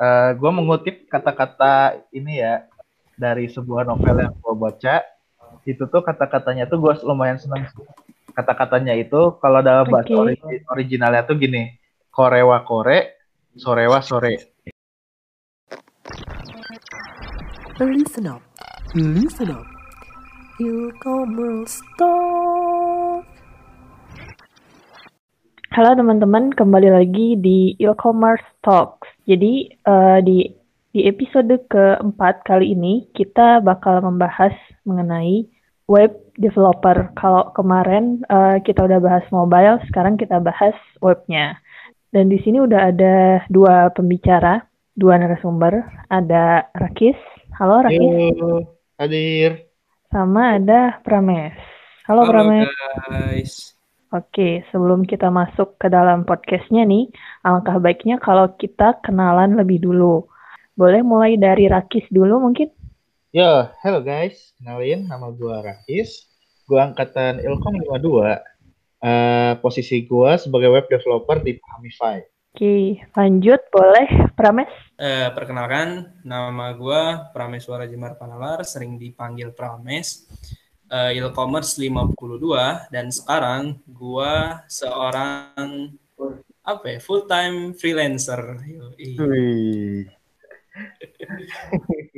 Uh, gue mengutip kata-kata ini ya dari sebuah novel yang gue baca. Itu tuh kata-katanya tuh gue lumayan seneng. Kata-katanya itu kalau dalam bahasa okay. origi originalnya tuh gini. Korewa kore, sorewa sore. Listen up, listen up. E-commerce talk. Halo teman-teman, kembali lagi di e-commerce talks. Jadi uh, di di episode keempat kali ini kita bakal membahas mengenai web developer. Kalau kemarin uh, kita udah bahas mobile, sekarang kita bahas webnya. Dan di sini udah ada dua pembicara, dua narasumber. Ada Rakis. Halo Rakis. Halo, hadir. Sama ada Prames. Halo, Halo Prames. guys. Oke, sebelum kita masuk ke dalam podcastnya nih, alangkah baiknya kalau kita kenalan lebih dulu. Boleh mulai dari Rakis dulu mungkin? Yo, hello guys. Kenalin, nama gue Rakis. Gue angkatan Ilkom 52. Uh, posisi gue sebagai web developer di Pamify. Oke, lanjut boleh Prames? Uh, perkenalkan, nama gue Prames Warajimar Panalar, sering dipanggil Prames uh, e-commerce 52 dan sekarang gua seorang apa ya full time freelancer.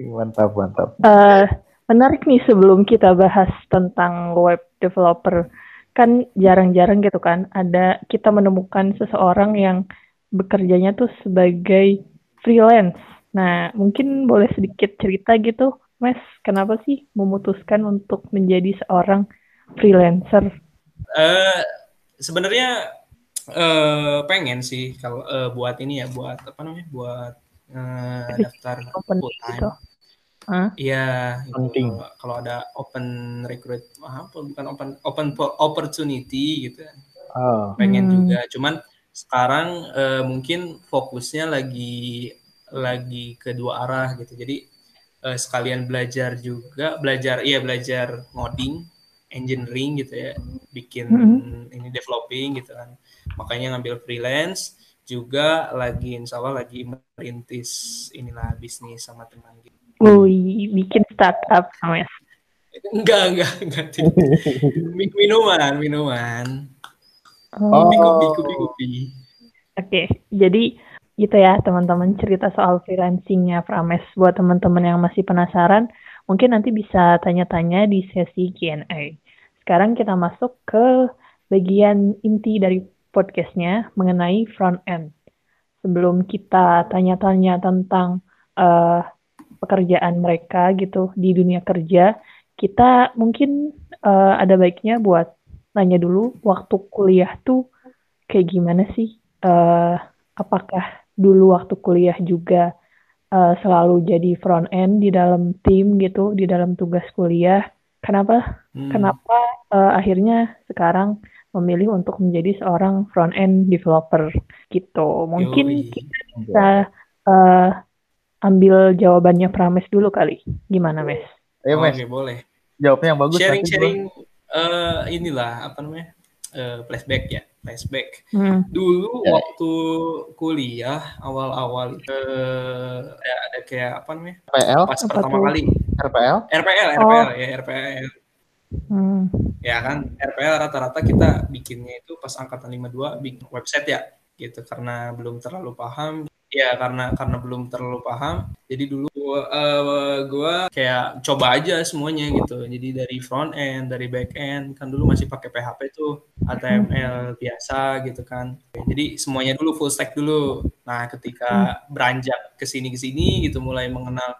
mantap mantap. Uh, menarik nih sebelum kita bahas tentang web developer kan jarang-jarang gitu kan ada kita menemukan seseorang yang bekerjanya tuh sebagai freelance. Nah, mungkin boleh sedikit cerita gitu Mas, kenapa sih memutuskan untuk menjadi seorang freelancer? Uh, Sebenarnya uh, pengen sih kalau uh, buat ini ya, buat apa namanya, buat uh, daftar full time. Gitu. Iya, penting. Kalau ada open recruit, apa bukan open open opportunity gitu. Oh. Pengen hmm. juga. Cuman sekarang uh, mungkin fokusnya lagi lagi kedua arah gitu. Jadi uh, sekalian belajar juga belajar iya belajar ngoding engineering gitu ya bikin mm-hmm. ini developing gitu kan makanya ngambil freelance juga lagi insya Allah lagi merintis inilah bisnis sama teman gitu. Wih, bikin startup sama Enggak, enggak, enggak. minuman, minuman. Oh. Kopi, kopi, kopi, kopi. Oke, jadi gitu ya teman-teman cerita soal freelancingnya Frames buat teman-teman yang masih penasaran mungkin nanti bisa tanya-tanya di sesi Q&A. Sekarang kita masuk ke bagian inti dari podcastnya mengenai front end. Sebelum kita tanya-tanya tentang uh, pekerjaan mereka gitu di dunia kerja, kita mungkin uh, ada baiknya buat nanya dulu waktu kuliah tuh kayak gimana sih? Uh, apakah dulu waktu kuliah juga uh, selalu jadi front end di dalam tim gitu, di dalam tugas kuliah. Kenapa? Hmm. Kenapa uh, akhirnya sekarang memilih untuk menjadi seorang front end developer gitu? Mungkin Yui. kita bisa uh, ambil jawabannya Prames dulu kali. Gimana, Mes? Ayo, Mes. Oke, boleh. Jawabnya yang bagus. Sharing-sharing uh, inilah apa namanya? Uh, flashback ya flashback. Hmm. Dulu ya. waktu kuliah awal-awal uh, ada, ada kayak apa namanya? RPL. Pas apa pertama itu? kali. RPL. RPL, RPL oh. ya RPL. Hmm. Ya kan RPL rata-rata kita bikinnya itu pas angkatan 52 bikin website ya gitu karena belum terlalu paham ya karena karena belum terlalu paham jadi dulu uh, gue kayak coba aja semuanya gitu. Jadi dari front end dari back end kan dulu masih pakai PHP tuh HTML biasa gitu kan. Jadi semuanya dulu full stack dulu. Nah ketika beranjak ke sini ke sini gitu mulai mengenal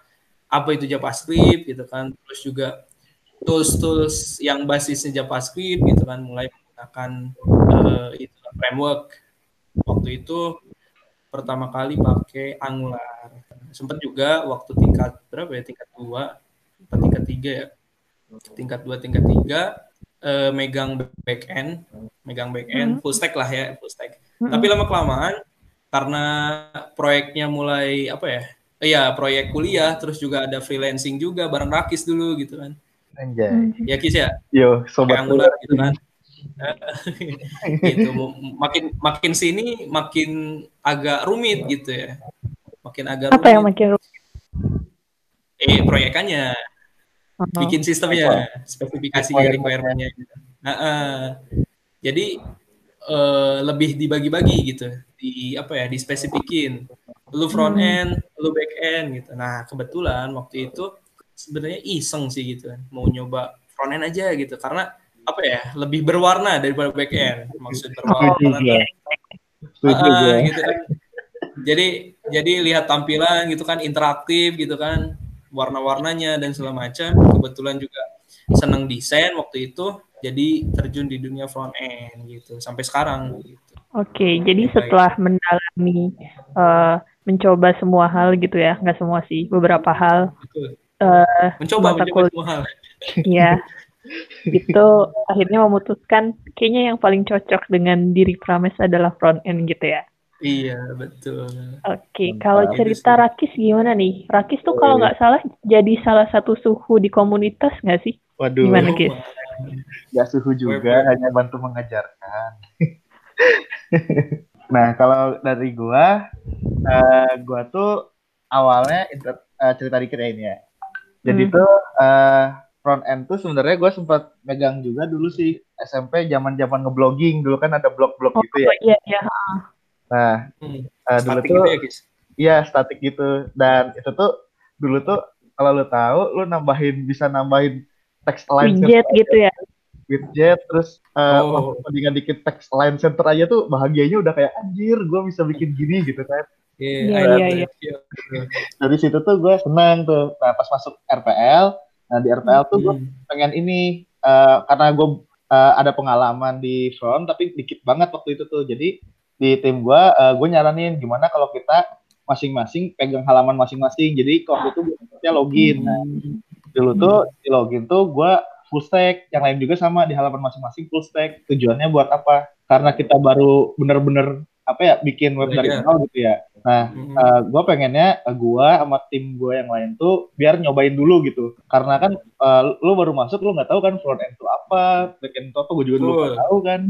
apa itu JavaScript gitu kan. Terus juga tools-tools yang basisnya JavaScript gitu kan mulai menggunakan uh, itu framework. Waktu itu pertama kali pakai Angular. Sempat juga waktu tingkat berapa ya? Tingkat dua, atau tingkat tiga ya? Tingkat dua, tingkat tiga, eh, megang back end, megang back end, hmm. full stack lah ya, full stack. Hmm. Tapi lama kelamaan karena proyeknya mulai apa ya? Iya, proyek kuliah, terus juga ada freelancing juga bareng Rakis dulu gitu kan. Anjay. Ya Kis ya? Yo, sobat Angular gitu kan. gitu makin makin sini makin agak rumit gitu ya makin agak Apa yang makin rumit? Eh, proyekannya. Uh -huh. Bikin sistemnya, spesifikasi requirement-nya. Nah, uh, jadi uh, lebih dibagi-bagi gitu. Di apa ya dispesifikin. Lu front hmm. end lu back end gitu. Nah kebetulan waktu itu sebenarnya iseng sih gitu. Mau nyoba front end aja gitu. Karena apa ya lebih berwarna daripada back end. Maksud berwarna uh, gitu. kan jadi jadi lihat tampilan gitu kan interaktif gitu kan warna-warnanya dan segala macam kebetulan juga senang desain waktu itu jadi terjun di dunia front end gitu sampai sekarang gitu Oke, jadi setelah mendalami, uh, mencoba semua hal gitu ya, nggak semua sih, beberapa hal. Uh, mencoba, mencoba semua hal. Iya. itu akhirnya memutuskan kayaknya yang paling cocok dengan diri Prames adalah front end gitu ya. Iya, betul. Oke, kalau cerita Rakis gimana nih? Rakis tuh kalau nggak salah jadi salah satu suhu di komunitas nggak sih? Waduh. Gimana, Kis? Gak suhu juga, hanya bantu mengajarkan. nah kalau dari gua uh, gua tuh awalnya inter, uh, cerita dikit ya ini ya jadi hmm. tuh uh, front end tuh sebenarnya gue sempat megang juga dulu sih SMP zaman zaman ngeblogging dulu kan ada blog-blog oh, gitu ya iya iya nah hmm. uh, dulu tuh gitu ya, iya statik gitu dan itu tuh dulu tuh kalau lu tahu lu nambahin bisa nambahin text line widget gitu ya widget terus uh, oh. dengan dikit text line center aja tuh bahagianya udah kayak anjir gue bisa bikin gini gitu kan Iya, iya, iya. iya. Dari situ tuh gue senang tuh. Nah, pas masuk RPL, nah di RPL tuh gue hmm. pengen ini uh, karena gue uh, ada pengalaman di front tapi dikit banget waktu itu tuh. Jadi di tim gue, uh, gue nyaranin gimana kalau kita masing-masing pegang halaman masing-masing. Jadi waktu itu gue login. Nah, dulu tuh di login tuh gue full stack, yang lain juga sama di halaman masing-masing full stack. Tujuannya buat apa? Karena kita baru bener-bener apa ya bikin web dari iya. nol gitu ya. Nah, hmm. uh, eh, gue pengennya uh, gue sama tim gue yang lain tuh biar nyobain dulu gitu. Karena kan uh, lu baru masuk lu nggak tahu kan front end itu apa, back end itu apa, gue juga dulu nggak tahu kan.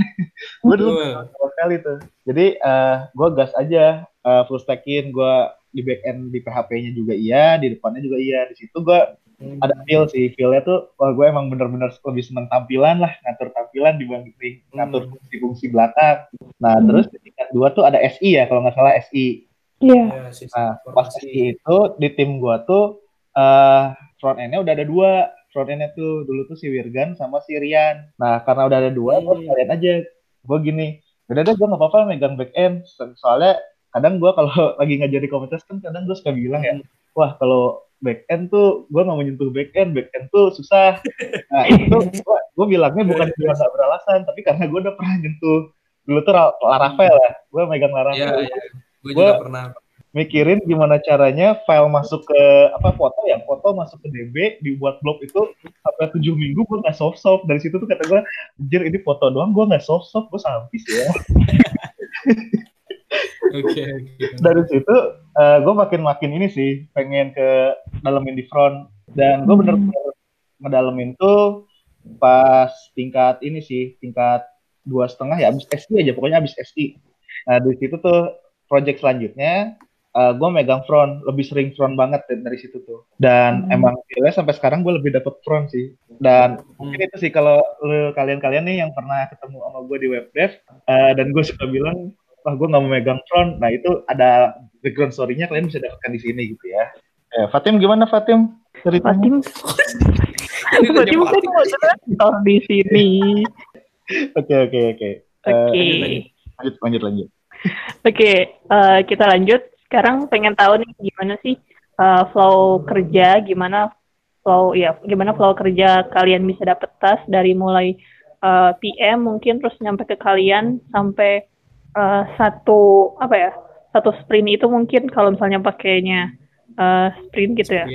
gue dulu sama sekali tuh. Jadi uh, gue gas aja uh, full stackin, gue di back end di PHP-nya juga iya, di depannya juga iya. Di situ gue hmm. ada feel sih feelnya tuh wah gue emang bener-bener lebih seneng tampilan lah ngatur tampilan dibanding hmm. ngatur fungsi-fungsi belakang nah hmm. terus di tingkat dua tuh ada SI ya kalau nggak salah SI Iya. Yeah. Nah, pas SI itu di tim gue tuh uh, front endnya udah ada dua. Front endnya tuh dulu tuh si Wirgan sama si Rian. Nah, karena udah ada dua, gue kalian aja. Gue gini, udah deh gue gak apa-apa megang back end. Soalnya kadang gue kalau lagi ngajar di komunitas kan kadang gue suka bilang ya, wah kalau back end tuh gue nggak menyentuh back end back end tuh susah nah itu gue bilangnya bukan cuma gak beralasan tapi karena gue udah pernah nyentuh dulu tuh Laravel ya gue megang Laravel ya, ya. Gue juga pernah. mikirin gimana caranya file masuk ke apa foto ya foto masuk ke DB dibuat blog itu sampai tujuh minggu gue nggak soft soft dari situ tuh kata gue anjir ini foto doang gue nggak soft soft gue sampis ya. Okay, okay. dari situ uh, eh, gue makin makin ini sih pengen ke dalemin di front. Dan gue bener-bener ngedalemin tuh pas tingkat ini sih tingkat dua setengah ya abis SI aja pokoknya abis SI nah di situ tuh project selanjutnya uh, eh, gue megang front lebih sering front banget dari situ tuh. Dan hmm. emang ya, sampai sekarang gue lebih dapet front sih. Dan hmm. mungkin itu sih kalau kalian-kalian nih yang pernah ketemu sama gue di web dev uh, dan gue suka bilang wah gue nggak mau megang front. Nah itu ada background story-nya kalian bisa dapatkan di sini gitu ya. Eh, Fatim gimana Fatim? Cerita. Fatim. Fatim kan mau di sini. Oke oke oke. Eh, oke. lanjut lanjut lanjut okay, uh, eh, kita lanjut. Sekarang pengen tahu nih gimana sih uh, flow kerja? Gimana flow ya gimana flow kerja kalian bisa dapet tas dari mulai uh, PM mungkin terus nyampe ke kalian sampai uh, satu apa ya satu sprint itu mungkin kalau misalnya pakainya uh, sprint gitu ya.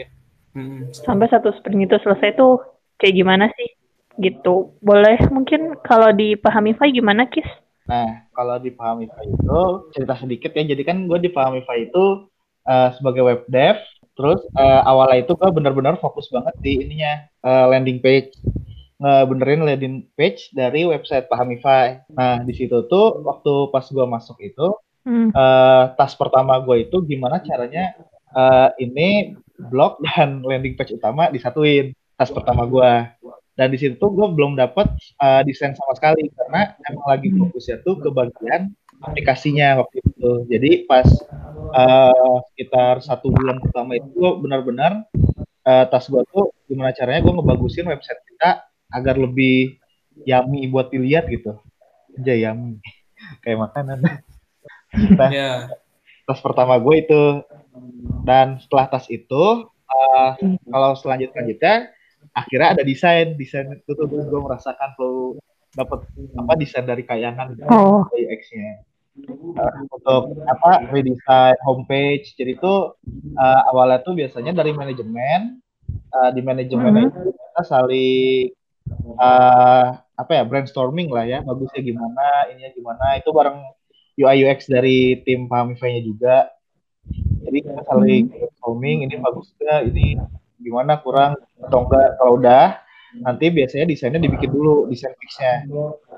Hmm. sampai satu sprint itu selesai tuh kayak gimana sih? Gitu. Boleh mungkin kalau dipahami Fai gimana kis nah kalau dipahami Fai itu cerita sedikit ya jadi kan gue dipahami Fai itu uh, sebagai web dev terus uh, awalnya itu gue benar-benar fokus banget di ininya uh, landing page ngebenerin landing page dari website Pahamify. Nah, di situ tuh waktu pas gua masuk itu, hmm. uh, task pertama gue itu gimana caranya uh, ini blog dan landing page utama disatuin task pertama gue dan di situ gue belum dapat uh, desain sama sekali. Karena emang lagi hmm. fokusnya tuh ke bagian aplikasinya waktu itu. Jadi pas uh, sekitar satu bulan pertama itu benar-benar uh, tas gue tuh gimana caranya gue ngebagusin website kita agar lebih yummy buat dilihat gitu. Aja yummy. Kayak makanan. Nah yeah. tas pertama gue itu. Dan setelah tas itu uh, kalau selanjut selanjutnya akhirnya ada desain desain itu tuh gue merasakan tuh dapat apa desain dari kayangan oh. dari X-nya uh, untuk apa redesign homepage jadi itu uh, awalnya tuh biasanya dari manajemen uh, di manajemen mm -hmm. itu kita saling uh, apa ya brainstorming lah ya bagusnya gimana ininya gimana itu bareng UI UX dari tim Pahamifa-nya juga jadi kita saling hmm. brainstorming ini bagus gak ini gimana kurang atau enggak. Kalau udah nanti biasanya desainnya dibikin dulu desain fixnya.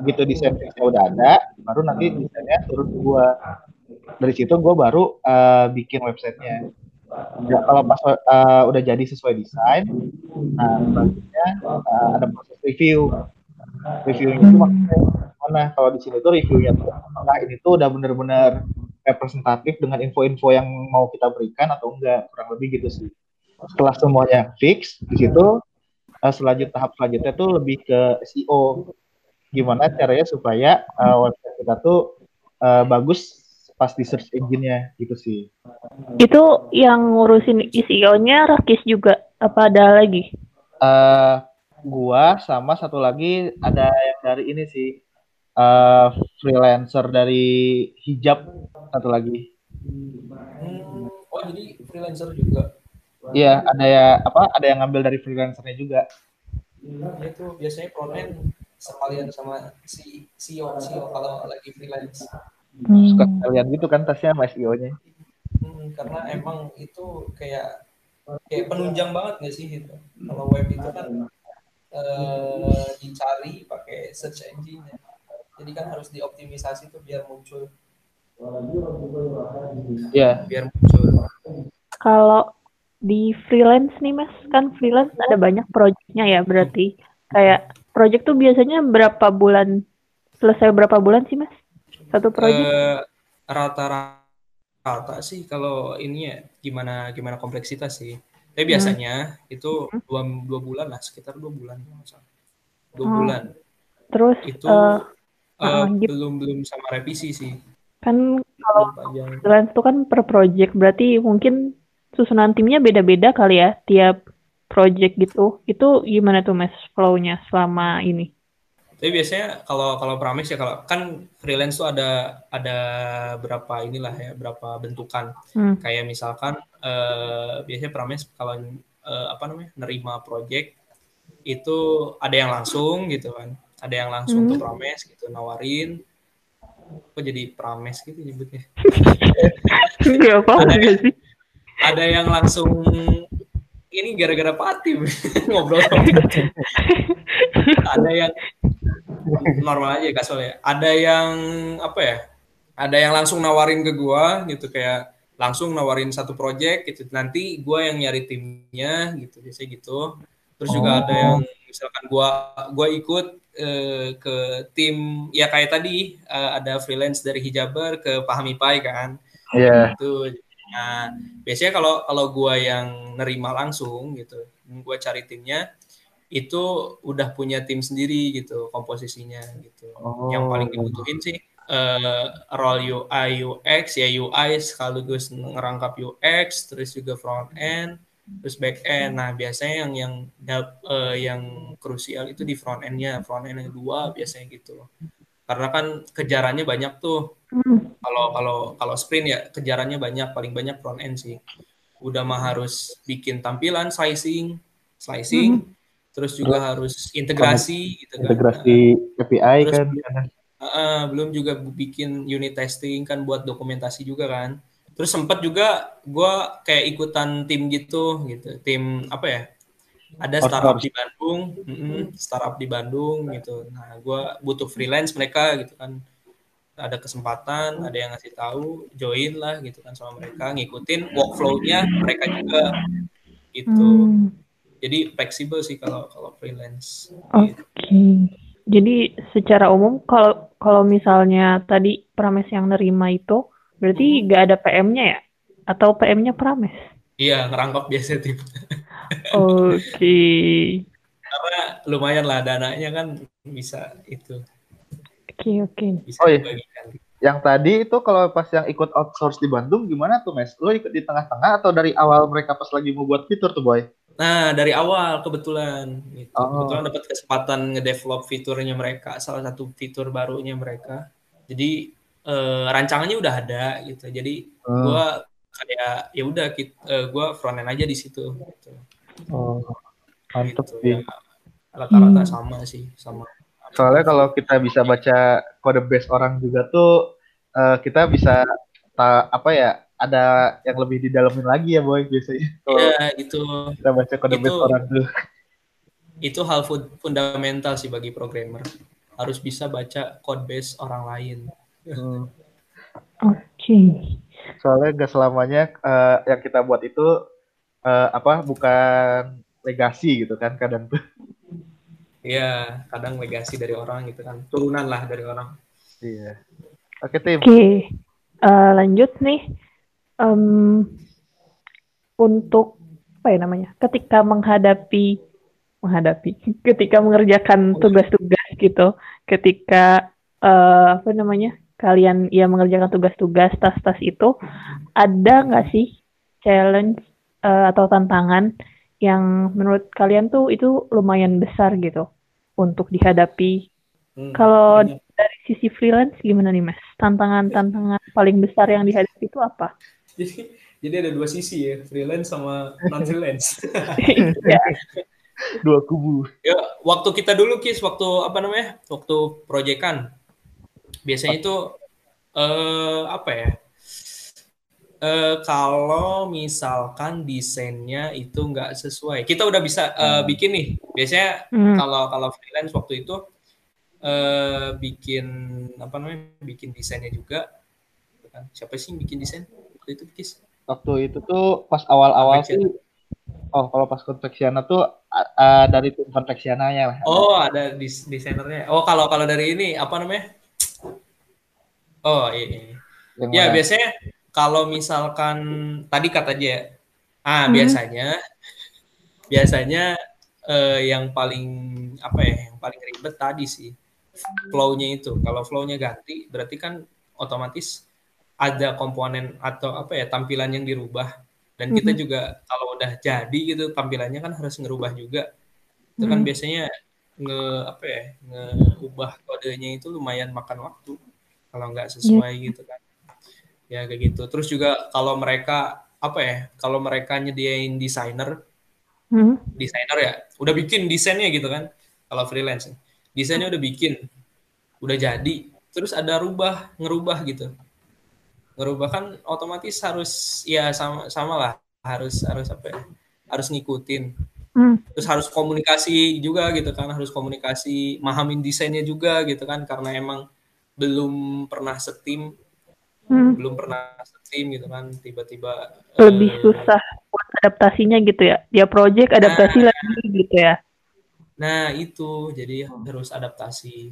Begitu desain fixnya udah ada baru nanti desainnya turun ke gua. Dari situ gua baru uh, bikin websitenya. Ya, kalau pas uh, udah jadi sesuai desain nah selanjutnya uh, ada proses review. Reviewnya itu maksudnya mana kalau di sini tuh reviewnya tuh apakah ini tuh udah benar-benar representatif dengan info-info yang mau kita berikan atau enggak? Kurang lebih gitu sih setelah semuanya fix di situ uh, selanjut tahap selanjutnya tuh lebih ke SEO gimana caranya supaya uh, website kita tuh uh, bagus pas di search engine-nya gitu sih. Itu yang ngurusin SEO-nya Rakis juga apa ada lagi? Uh, gua sama satu lagi ada yang dari ini sih uh, freelancer dari hijab satu lagi. Hmm, oh jadi freelancer juga. Iya, ada ya apa? Ada yang ngambil dari freelancernya juga. Hmm, itu biasanya front end sekalian sama si CEO CEO kalau lagi freelance. Hmm. Suka kalian gitu kan tasnya sama SEO-nya. Hmm, karena emang itu kayak kayak penunjang banget nggak sih gitu. Kalau web itu kan uh, dicari pakai search engine -nya. jadi kan harus dioptimisasi tuh biar muncul ya yeah. biar muncul kalau di freelance nih mas kan freelance ada banyak proyeknya ya berarti kayak project tuh biasanya berapa bulan selesai berapa bulan sih mas satu proyek uh, rata-rata sih kalau ini ya gimana gimana kompleksitas sih tapi hmm. biasanya hmm. itu dua, dua bulan lah, sekitar dua bulan. Dua oh. bulan. Terus itu uh, uh, belum belum sama revisi sih. Kan kalau freelance itu kan per project, berarti mungkin susunan timnya beda-beda kali ya tiap project gitu. Itu gimana tuh mas flow-nya selama ini? Tapi biasanya kalau kalau Prames ya kalau kan freelance tuh ada ada berapa inilah ya berapa bentukan. Hmm. Kayak misalkan uh, biasanya Prames kalau uh, apa namanya nerima project itu ada yang langsung gitu kan. Ada yang langsung hmm. tuh Prames gitu nawarin kok jadi Prames gitu nyebutnya. Iya apa ada, sih? Ada yang langsung ini gara-gara pati ngobrol ada yang normal aja kasual ya. Ada yang apa ya? Ada yang langsung nawarin ke gua gitu kayak langsung nawarin satu project gitu. Nanti gua yang nyari timnya gitu biasanya gitu. Terus juga oh. ada yang misalkan gua gua ikut uh, ke tim ya kayak tadi uh, ada freelance dari Hijaber ke Pahami Pai kan. Iya. Yeah. Gitu. Nah, biasanya kalau kalau gua yang nerima langsung gitu, gua cari timnya itu udah punya tim sendiri gitu komposisinya gitu. Oh. Yang paling dibutuhin sih uh, role UI UX ya UI sekaligus ngerangkap UX terus juga front end terus back end. Nah biasanya yang yang uh, yang krusial itu di front endnya front end yang dua biasanya gitu. Karena kan kejarannya banyak tuh. Hmm. Kalau kalau kalau sprint ya kejarannya banyak paling banyak front end sih. Udah mah harus bikin tampilan slicing slicing. Hmm terus juga harus integrasi gitu kan. Integrasi API terus, kan. Uh, belum juga bikin unit testing kan buat dokumentasi juga kan. Terus sempat juga gue kayak ikutan tim gitu gitu, tim apa ya? Ada startup di Bandung, mm -mm, startup di Bandung gitu. Nah, gue butuh freelance mereka gitu kan. ada kesempatan ada yang ngasih tahu join lah gitu kan sama mereka ngikutin workflow-nya mereka juga gitu hmm. jadi fleksibel sih kalau kalau freelance oke okay. jadi secara umum kalau kalau misalnya tadi Prames yang nerima itu berarti nggak hmm. ada PM-nya ya atau PM-nya Prames iya ngerangkap biasa tim oke okay. karena lumayan lah dananya kan bisa itu Oke, oke. Oh iya. Yang tadi itu kalau pas yang ikut outsource di Bandung gimana tuh, Mes? Lo ikut di tengah-tengah atau dari awal mereka pas lagi mau buat fitur tuh, Boy? Nah, dari awal kebetulan. Gitu. Oh. Kebetulan dapat kesempatan ngedevelop fiturnya mereka, salah satu fitur barunya mereka. Jadi eh, rancangannya udah ada gitu. Jadi hmm. gua kayak ya udah uh, gua front end aja di situ gitu. Oh. Mantep gitu, sih. Ya, rata-rata hmm. sama sih, sama Soalnya kalau kita bisa baca kode base orang juga tuh uh, kita bisa ta, apa ya ada yang lebih didalamin lagi ya boy biasanya. Iya itu. Kita baca kode itu, base orang tuh. Itu hal fundamental sih bagi programmer. Harus bisa baca code base orang lain. Hmm. Oke. Okay. Soalnya gak selamanya uh, yang kita buat itu uh, apa bukan legasi gitu kan kadang tuh. Iya, kadang legasi dari orang gitu kan. Turunan lah dari orang. Iya. Oke, tim. Oke. Uh, lanjut nih. Um, untuk apa ya namanya? Ketika menghadapi menghadapi ketika mengerjakan tugas-tugas gitu, ketika uh, apa namanya? kalian ya mengerjakan tugas-tugas tas-tas itu ada nggak sih challenge uh, atau tantangan yang menurut kalian tuh itu lumayan besar gitu untuk dihadapi. Hmm. Kalau dari sisi freelance gimana nih Mas? Tantangan-tantangan paling besar yang dihadapi itu apa? Jadi jadi ada dua sisi ya, freelance sama non freelance. Iya. dua kubu. Ya, waktu kita dulu Kis, waktu apa namanya? Waktu proyekan. Biasanya itu eh apa ya? Uh, kalau misalkan desainnya itu nggak sesuai, kita udah bisa uh, bikin nih. Biasanya hmm. kalau kalau freelance waktu itu uh, bikin apa namanya, bikin desainnya juga. Siapa sih yang bikin desain waktu itu, Kis? Waktu itu tuh pas awal-awal sih. Oh, kalau pas konveksiana tuh uh, dari tim konveksiananya. Oh, ada dis desainernya. Oh, kalau kalau dari ini apa namanya? Oh, iya. iya. Ya, biasanya kalau misalkan tadi kata ya, ah hmm. biasanya biasanya eh, yang paling apa ya, yang paling ribet tadi sih flow-nya itu. Kalau flow-nya ganti, berarti kan otomatis ada komponen atau apa ya tampilan yang dirubah. Dan kita hmm. juga kalau udah jadi gitu tampilannya kan harus ngerubah juga. Itu kan hmm. biasanya nge apa ya ngeubah kodenya itu lumayan makan waktu kalau nggak sesuai yeah. gitu kan ya kayak gitu. Terus juga kalau mereka apa ya kalau mereka nyediain desainer hmm. desainer ya udah bikin desainnya gitu kan kalau freelance desainnya udah bikin udah jadi terus ada rubah ngerubah gitu. Ngerubah kan otomatis harus ya sama sama lah harus harus apa ya harus ngikutin. Hmm. terus harus komunikasi juga gitu kan harus komunikasi mahamin desainnya juga gitu kan karena emang belum pernah setim hmm. belum pernah tim gitu kan tiba-tiba lebih uh, susah buat adaptasinya gitu ya? Dia project adaptasi nah, lagi gitu ya? Nah itu. Jadi harus adaptasi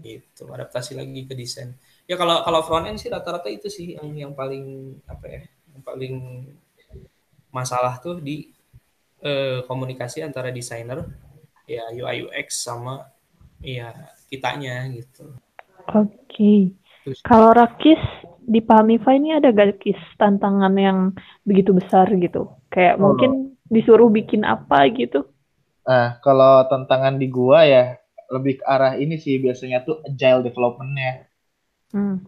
gitu adaptasi lagi ke desain. Ya kalau kalau front end sih rata-rata itu sih yang yang paling apa ya yang paling masalah tuh di uh, komunikasi antara desainer ya UI UX sama ya kitanya gitu. Oke. Okay. kalau Rakis di Pamify ini ada gak kis tantangan yang begitu besar gitu? Kayak oh. mungkin disuruh bikin apa gitu? Nah, kalau tantangan di gua ya lebih ke arah ini sih biasanya tuh agile developmentnya. Hmm.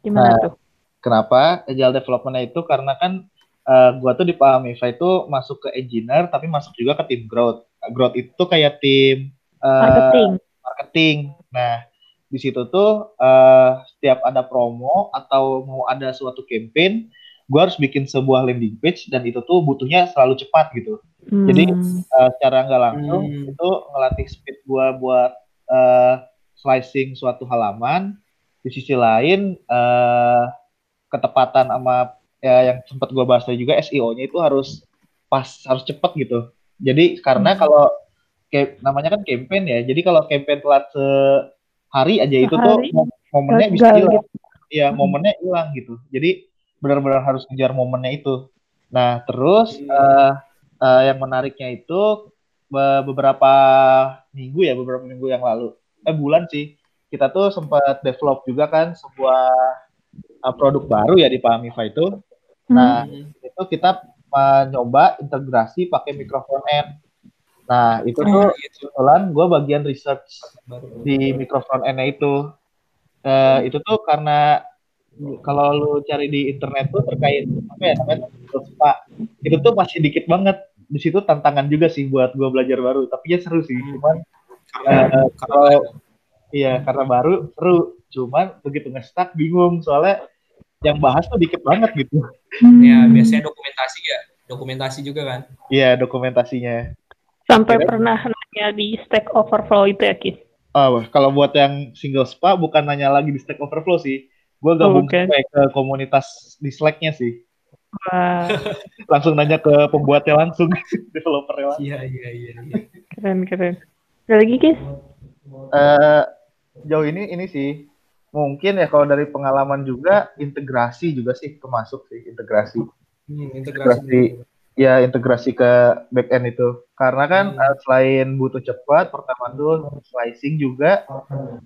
Gimana nah, tuh? Kenapa agile developmentnya itu karena kan uh, gua tuh di Pamify itu masuk ke engineer tapi masuk juga ke tim growth. Growth itu kayak tim uh, marketing. Marketing. Nah, di situ tuh uh, setiap ada promo atau mau ada suatu campaign gue harus bikin sebuah landing page dan itu tuh butuhnya selalu cepat gitu hmm. jadi uh, secara nggak langsung hmm. itu ngelatih speed gue buat uh, slicing suatu halaman di sisi lain uh, ketepatan sama ya yang sempat gue bahas tadi juga SEO-nya itu harus pas harus cepat gitu jadi karena hmm. kalau kayak namanya kan campaign ya jadi kalau campaign telat sehari aja itu tuh momennya bisa hilang. gitu. ya momennya hilang gitu. Jadi benar-benar harus ngejar momennya itu. Nah terus uh, uh, yang menariknya itu beberapa minggu ya beberapa minggu yang lalu. Eh bulan sih. Kita tuh sempat develop juga kan sebuah uh, produk baru ya di Pahamifa itu. Nah hmm. itu kita mencoba integrasi pakai mikrofon end nah itu tuh kebetulan gue bagian research di mikrofon end itu. Uh, itu tuh karena kalau lu cari di internet tuh terkait apa ya namanya spa itu tuh masih dikit banget. Di situ tantangan juga sih buat gue belajar baru tapi ya seru sih. Hmm. cuman uh, kalau iya karena baru seru. Cuman begitu ngestak bingung. Soalnya yang bahas tuh dikit banget gitu. Ya biasanya dokumentasi ya. Dokumentasi juga kan? Iya dokumentasinya sampai Kira, pernah nanya di Stack Overflow itu ya Kis Oh, kalau buat yang single spa bukan nanya lagi di Stack Overflow sih. Gue gabung oh, okay. ke komunitas di Slack-nya sih. Wah. langsung nanya ke pembuatnya langsung, developernya langsung. Iya, iya, iya. iya. Keren, keren. Ada lagi, Kis? Uh, jauh ini, ini sih. Mungkin ya kalau dari pengalaman juga, integrasi juga sih termasuk sih, integrasi. Hmm, integrasi. integrasi ya integrasi ke back end itu. Karena kan hmm. uh, selain butuh cepat pertama tuh slicing juga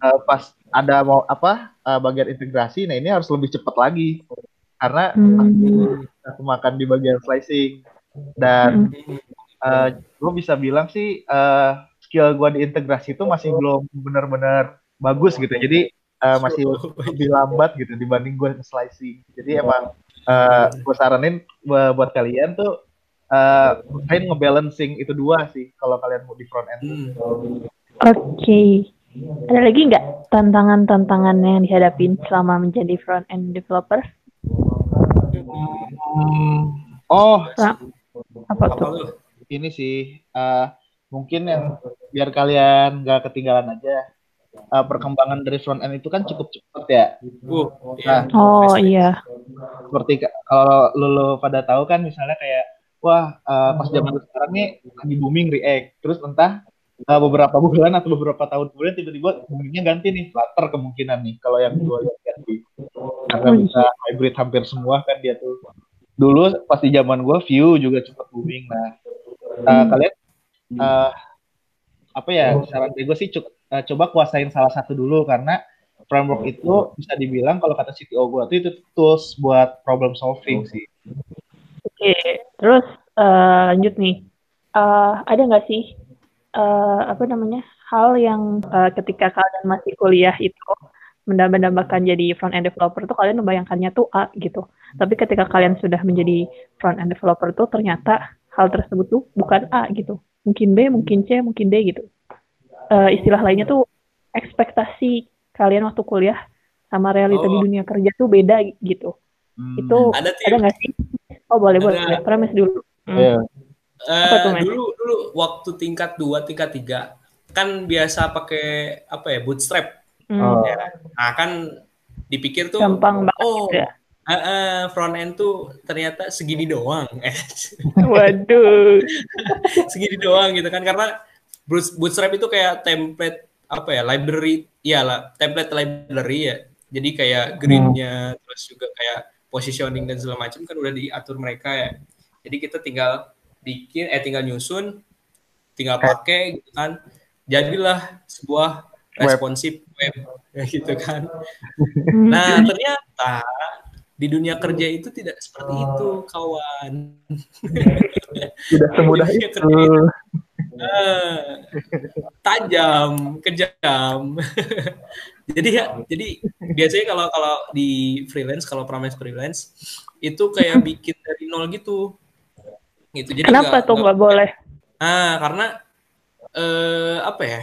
uh, pas ada mau apa uh, bagian integrasi nah ini harus lebih cepat lagi. Karena hmm. aku makan di bagian slicing. Dan uh, eh, gue bisa bilang sih uh, skill gue di integrasi itu masih belum benar-benar bagus gitu. Jadi uh, masih lebih lambat gitu dibanding gue slicing. Jadi emang uh, gue saranin buat kalian tuh uh, ngebalancing itu dua sih kalau kalian mau di front end. Hmm. Oke. Okay. Ada lagi nggak tantangan-tantangan yang dihadapin selama menjadi front end developer? Hmm. Oh, nah, apa tuh? Ini sih uh, mungkin yang biar kalian nggak ketinggalan aja. Uh, perkembangan dari front end itu kan cukup cepat ya. Uh, nah, oh iya. Seperti kalau lo, lo pada tahu kan misalnya kayak wah uh, pas zaman sekarang nih lagi booming React. Terus entah uh, beberapa bulan atau beberapa tahun kemudian tiba-tiba boomingnya ganti nih Flutter kemungkinan nih. Kalau yang gue lihat di karena oh, bisa hybrid hampir semua kan dia tuh. Dulu pasti zaman gue view juga cepat booming. Nah uh, kalian uh, apa ya saran gue sih uh, coba kuasain salah satu dulu. Karena framework itu bisa dibilang kalau kata CTO gue tuh itu tools buat problem solving sih oke terus uh, lanjut nih uh, ada nggak sih uh, apa namanya hal yang uh, ketika kalian masih kuliah itu mendambakan jadi front end developer tuh kalian membayangkannya tuh A gitu. Tapi ketika kalian sudah menjadi front end developer tuh ternyata hal tersebut tuh bukan A gitu. Mungkin B, mungkin C, mungkin D gitu. Uh, istilah lainnya tuh ekspektasi kalian waktu kuliah sama realita oh. di dunia kerja tuh beda gitu. Hmm. Itu ada, ada gak sih? Oh boleh ada. boleh. Premis dulu. Hmm. Yeah. Uh, dulu dulu waktu tingkat 2, tingkat 3 kan biasa pakai apa ya bootstrap Hmm. Oh. Ya. Nah kan dipikir tuh gampang banget oh, ya. Uh, uh, front end tuh ternyata segini doang. Waduh. segini doang gitu kan karena Bootstrap itu kayak template apa ya library ya lah template library ya. Jadi kayak gridnya hmm. terus juga kayak positioning dan segala macam kan udah diatur mereka ya. Jadi kita tinggal bikin eh tinggal nyusun, tinggal pakai gitu kan. Jadilah sebuah responsif web, web gitu kan. Nah ternyata di dunia kerja itu tidak seperti itu kawan. Tidak semudah itu. Uh, tajam, kejam. Jadi ya, jadi biasanya kalau kalau di freelance, kalau promise freelance itu kayak bikin dari nol gitu. Gitu. Jadi Kenapa gak, tuh nggak boleh? Ah, karena eh, apa ya?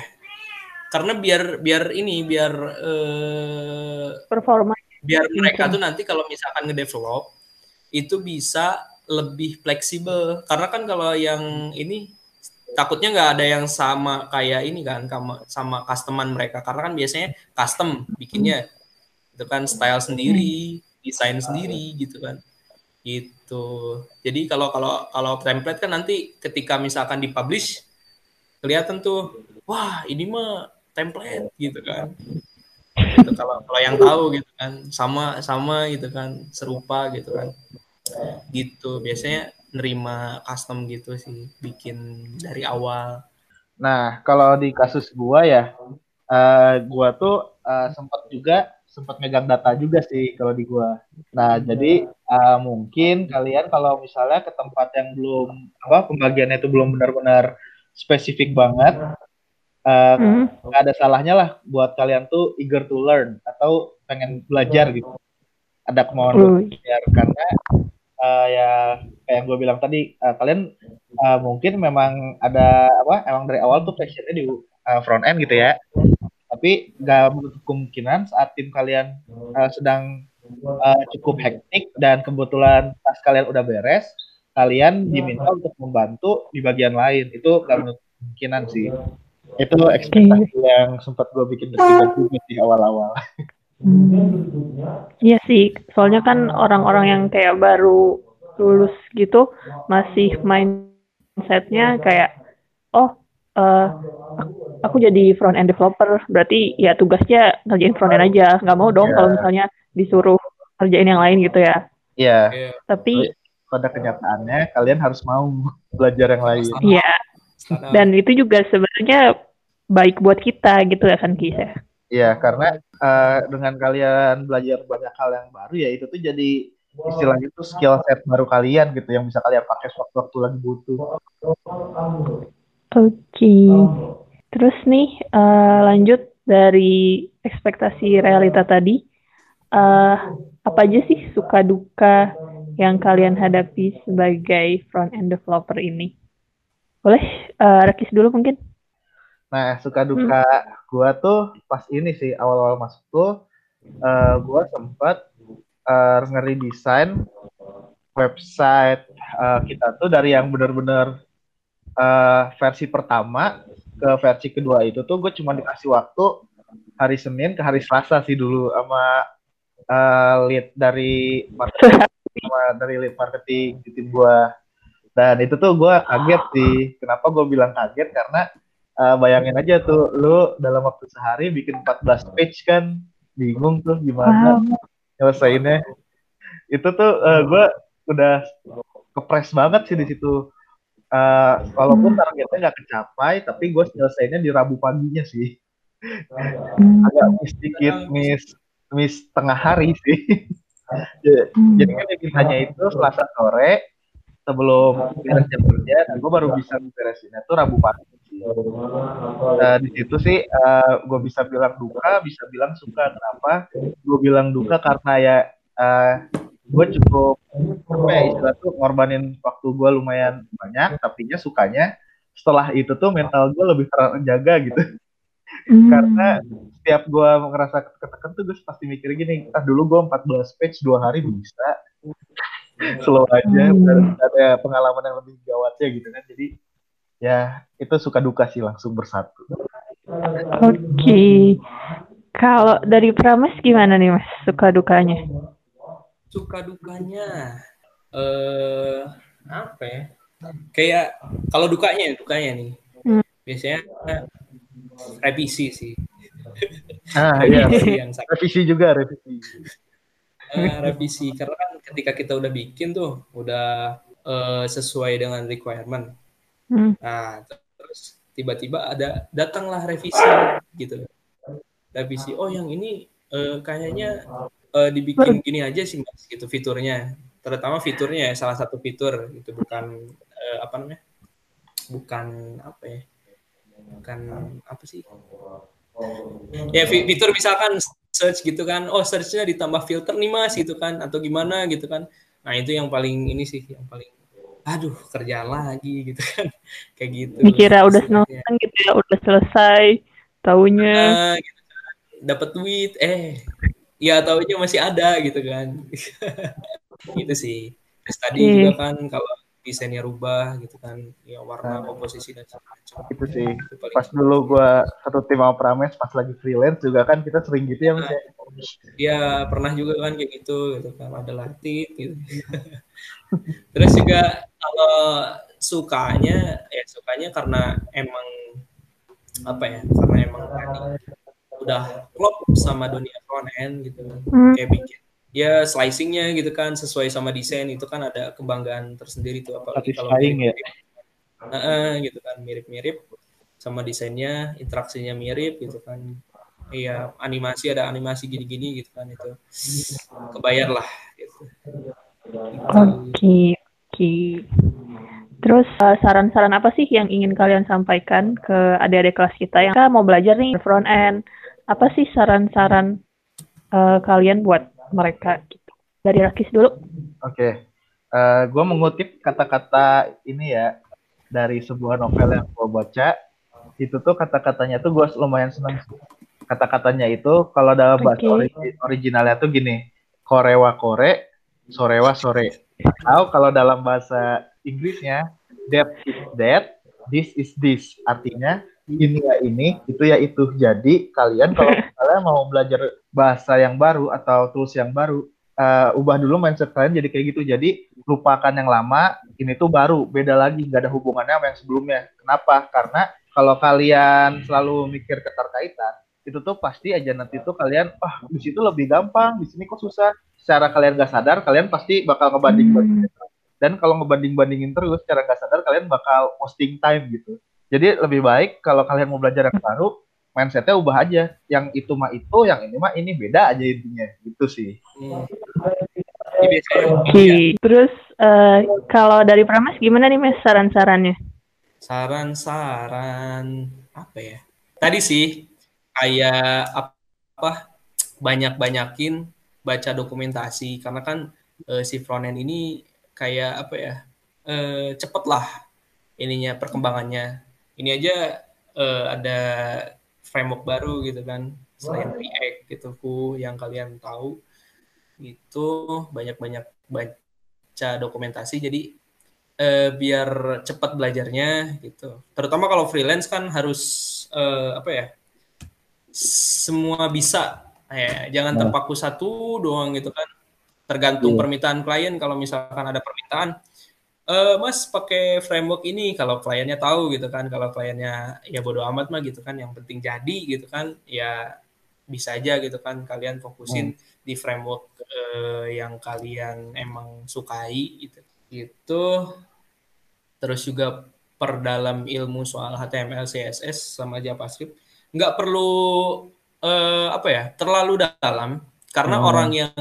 karena biar biar ini biar uh, performa biar mereka tuh nanti kalau misalkan ngedevelop itu bisa lebih fleksibel karena kan kalau yang ini takutnya nggak ada yang sama kayak ini kan sama sama customan mereka. Karena kan biasanya custom bikinnya itu kan style sendiri desain sendiri gitu kan. Gitu. Jadi kalau kalau kalau template kan nanti ketika misalkan dipublish kelihatan tuh wah ini mah template gitu kan. Gitu, kalau kalau yang tahu gitu kan sama sama gitu kan serupa gitu kan. Gitu biasanya nerima custom gitu sih bikin dari awal. Nah kalau di kasus gua ya uh, gua tuh uh, sempat juga sempat megang data juga sih kalau di gua. Nah jadi uh, mungkin kalian kalau misalnya ke tempat yang belum apa pembagiannya itu belum benar-benar spesifik banget uh, hmm. ada salahnya lah buat kalian tuh eager to learn atau pengen belajar gitu. Ada kemauan belajar karena uh, ya kayak yang gue bilang tadi uh, kalian uh, mungkin memang ada apa emang dari awal tuh passionnya di uh, front end gitu ya tapi gak kemungkinan saat tim kalian uh, sedang uh, cukup hektik dan kebetulan pas kalian udah beres kalian diminta untuk membantu di bagian lain itu gak kemungkinan sih itu ekspektasi okay. yang sempat gue bikin juga di awal-awal Hmm. Iya sih, soalnya kan orang-orang yang kayak baru lulus gitu masih mindsetnya kayak oh uh, aku jadi front end developer berarti ya tugasnya ngerjain front end aja nggak mau dong yeah. kalau misalnya disuruh kerjain yang lain gitu ya. Iya. Yeah. Tapi pada kenyataannya kalian harus mau belajar yang lain. Iya. Dan itu juga sebenarnya baik buat kita gitu ya kan Kisah. Iya, karena uh, dengan kalian belajar banyak hal yang baru ya itu tuh jadi istilahnya itu skill set baru kalian gitu yang bisa kalian pakai sewaktu-waktu lagi butuh. Oke. Okay. Terus nih uh, lanjut dari ekspektasi realita tadi, uh, apa aja sih suka duka yang kalian hadapi sebagai front end developer ini? Boleh uh, Rakis dulu mungkin? Nah, suka duka hmm. gua tuh pas ini sih awal-awal masuk tuh uh, gua sempat uh, ngeri desain website uh, kita tuh dari yang benar-benar uh, versi pertama ke versi kedua itu tuh gue cuma dikasih waktu hari Senin ke hari Selasa sih dulu sama uh, lead dari marketing sama dari lead marketing di tim gue dan itu tuh gue kaget sih. Kenapa gue bilang kaget? Karena uh, bayangin aja tuh lu dalam waktu sehari bikin 14 page kan. Bingung tuh gimana. Wow. Nyelesainnya. Itu tuh uh, eh, gue udah kepres banget sih di situ. Uh, walaupun targetnya nggak kecapai tapi gue nyelesainnya di Rabu paginya sih. Hmm. agak miss dikit miss miss tengah hari sih. Jadi kan mintanya itu Selasa sore sebelum beres jam kerja, gue baru bisa beresinnya tuh Rabu pagi Nah, di situ sih uh, eh, gue bisa bilang duka, bisa bilang suka. Kenapa? Gue bilang duka karena ya uh, eh, gue cukup apa ya istilah tuh ngorbanin waktu gue lumayan banyak, tapi nya sukanya setelah itu tuh mental gue lebih terjaga gitu. Hmm. Karena setiap gue ngerasa ketekan tuh gue pasti mikir gini, ah dulu gue 14 page dua hari bisa. Slow aja, hmm. ada pengalaman yang lebih gawatnya gitu kan. Jadi ya itu suka duka sih langsung bersatu. Oke. Okay. Kalau dari Pramas gimana nih Mas suka dukanya? Suka dukanya eh uh, apa ya? Kayak kalau dukanya dukanya nih. Hmm. Biasanya revisi sih. Ah iya, yang revisi juga revisi. Uh, revisi karena kan ketika kita udah bikin tuh udah uh, sesuai dengan requirement Hmm. Nah, terus tiba-tiba ada datanglah revisi gitu. Revisi, oh yang ini uh, kayaknya uh, dibikin gini aja sih mas, gitu fiturnya. Terutama fiturnya ya, salah satu fitur itu bukan uh, apa namanya? Bukan apa ya? Bukan apa sih? Ya fitur misalkan search gitu kan, oh searchnya ditambah filter nih mas gitu kan, atau gimana gitu kan. Nah itu yang paling ini sih, yang paling aduh kerja lagi gitu kan. Kayak gitu. Dikira udah seneng gitu ya udah selesai taunya. Nah, gitu kan. dapat duit eh ya taunya masih ada gitu kan. Gitu sih. Terus tadi okay. juga kan kalau desainnya rubah gitu kan ya warna nah, komposisi dan segala macam itu sih. Itu pas dulu gua satu tim sama Prames pas lagi freelance juga kan kita sering gitu ya mas ya? Iya pernah juga kan kayak gitu gitu kan. Ada latih gitu terus juga kalau sukanya ya sukanya karena emang apa ya karena emang tadi udah klop sama dunia front end gitu hmm. kayak bikin ya slicingnya gitu kan sesuai sama desain itu kan ada kebanggaan tersendiri tuh apalagi kalau mirip, ya. uh, uh, gitu kan mirip-mirip sama desainnya interaksinya mirip gitu kan iya animasi ada animasi gini-gini gitu kan itu kebayar lah gitu. Oke, okay, oke. Okay. Terus saran eh, saran-saran apa sih yang ingin kalian sampaikan ke adik-adik kelas kita yang mau belajar nih front end? Apa sih saran-saran uh, kalian buat mereka gitu. Dari Rakis dulu. Oke. Okay. Uh, eh, gue mengutip kata-kata ini ya dari sebuah novel yang gue baca. Itu tuh kata-katanya tuh gue lumayan seneng. Kata-katanya itu kalau dalam bahasa okay. originalnya tuh gini. Korewa kore, sorewa sore. Atau kalau dalam bahasa Inggrisnya, that is that, this is this. Artinya ini ya ini, itu ya itu. Jadi kalian kalau kalian mau belajar bahasa yang baru atau tools yang baru, uh, ubah dulu mindset kalian jadi kayak gitu. Jadi lupakan yang lama, ini tuh baru, beda lagi, nggak ada hubungannya sama yang sebelumnya. Kenapa? Karena kalau kalian selalu mikir keterkaitan, itu tuh pasti aja nanti tuh kalian, ah di situ lebih gampang, di sini kok susah. Secara kalian gak sadar, kalian pasti bakal ngebanding bandingin. Hmm. Dan kalau ngebanding bandingin terus, secara gak sadar kalian bakal wasting time gitu. Jadi lebih baik kalau kalian mau belajar yang baru, mindsetnya ubah aja. Yang itu mah itu, yang ini mah ini beda aja intinya. Gitu sih. Hmm. Oke. Okay. Terus uh, kalau dari Pramas gimana nih Mas saran-sarannya? Saran-saran apa ya? Tadi sih kayak apa banyak-banyakin baca dokumentasi. Karena kan uh, si frontend ini kayak apa ya? Uh, cepet lah ininya perkembangannya. Ini aja uh, ada framework baru gitu kan selain React gitu ku yang kalian tahu. Itu banyak-banyak baca dokumentasi. Jadi uh, biar cepat belajarnya gitu. Terutama kalau freelance kan harus uh, apa ya semua bisa. Ya jangan nah. terpaku satu doang gitu kan. Tergantung yeah. permintaan klien. Kalau misalkan ada permintaan uh, Mas pakai framework ini. Kalau kliennya tahu gitu kan. Kalau kliennya ya bodoh amat mah gitu kan. Yang penting jadi gitu kan ya bisa aja gitu kan. Kalian fokusin hmm. di framework uh, yang kalian emang sukai gitu. Itu terus juga perdalam ilmu soal HTML CSS sama JavaScript nggak perlu uh, apa ya terlalu dalam karena hmm. orang yang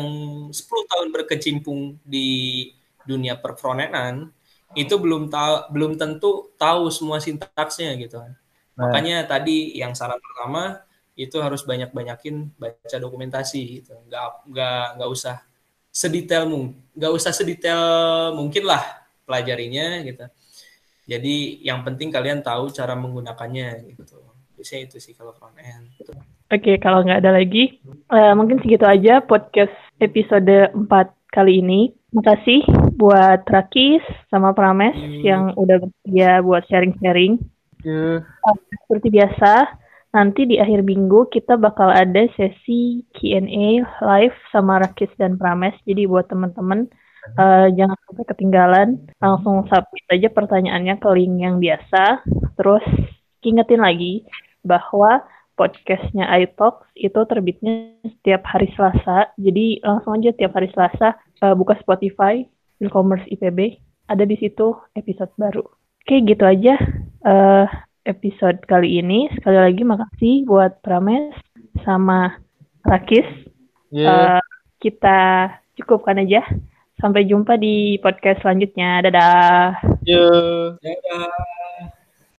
10 tahun berkecimpung di dunia perfrontenan itu belum tahu belum tentu tahu semua sintaksnya gitu kan. Nah. Makanya tadi yang saran pertama itu harus banyak-banyakin baca dokumentasi gitu. Nggak nggak nggak usah sedetail mungkin, nggak usah sedetail mungkin lah pelajarinya gitu. Jadi yang penting kalian tahu cara menggunakannya gitu. Biasanya itu sih kalau front end. Oke, kalau nggak ada lagi, uh, mungkin segitu aja podcast episode 4 kali ini. Makasih buat Rakis sama Prames hmm. yang udah bersedia buat sharing-sharing. Yeah. Seperti biasa, nanti di akhir minggu kita bakal ada sesi Q&A live sama Rakis dan Prames. Jadi buat teman-teman uh, jangan sampai ketinggalan, langsung submit aja pertanyaannya ke link yang biasa. Terus ingetin lagi bahwa podcastnya iTalks itu terbitnya setiap hari Selasa. Jadi langsung aja tiap hari Selasa uh, buka Spotify, e-commerce IPB, ada di situ episode baru. Oke, gitu aja uh, episode kali ini. Sekali lagi makasih buat Prames sama Rakis. Yeah. Iya. Uh, kita cukupkan aja. Sampai jumpa di podcast selanjutnya. Dadah. Yeah. Dadah.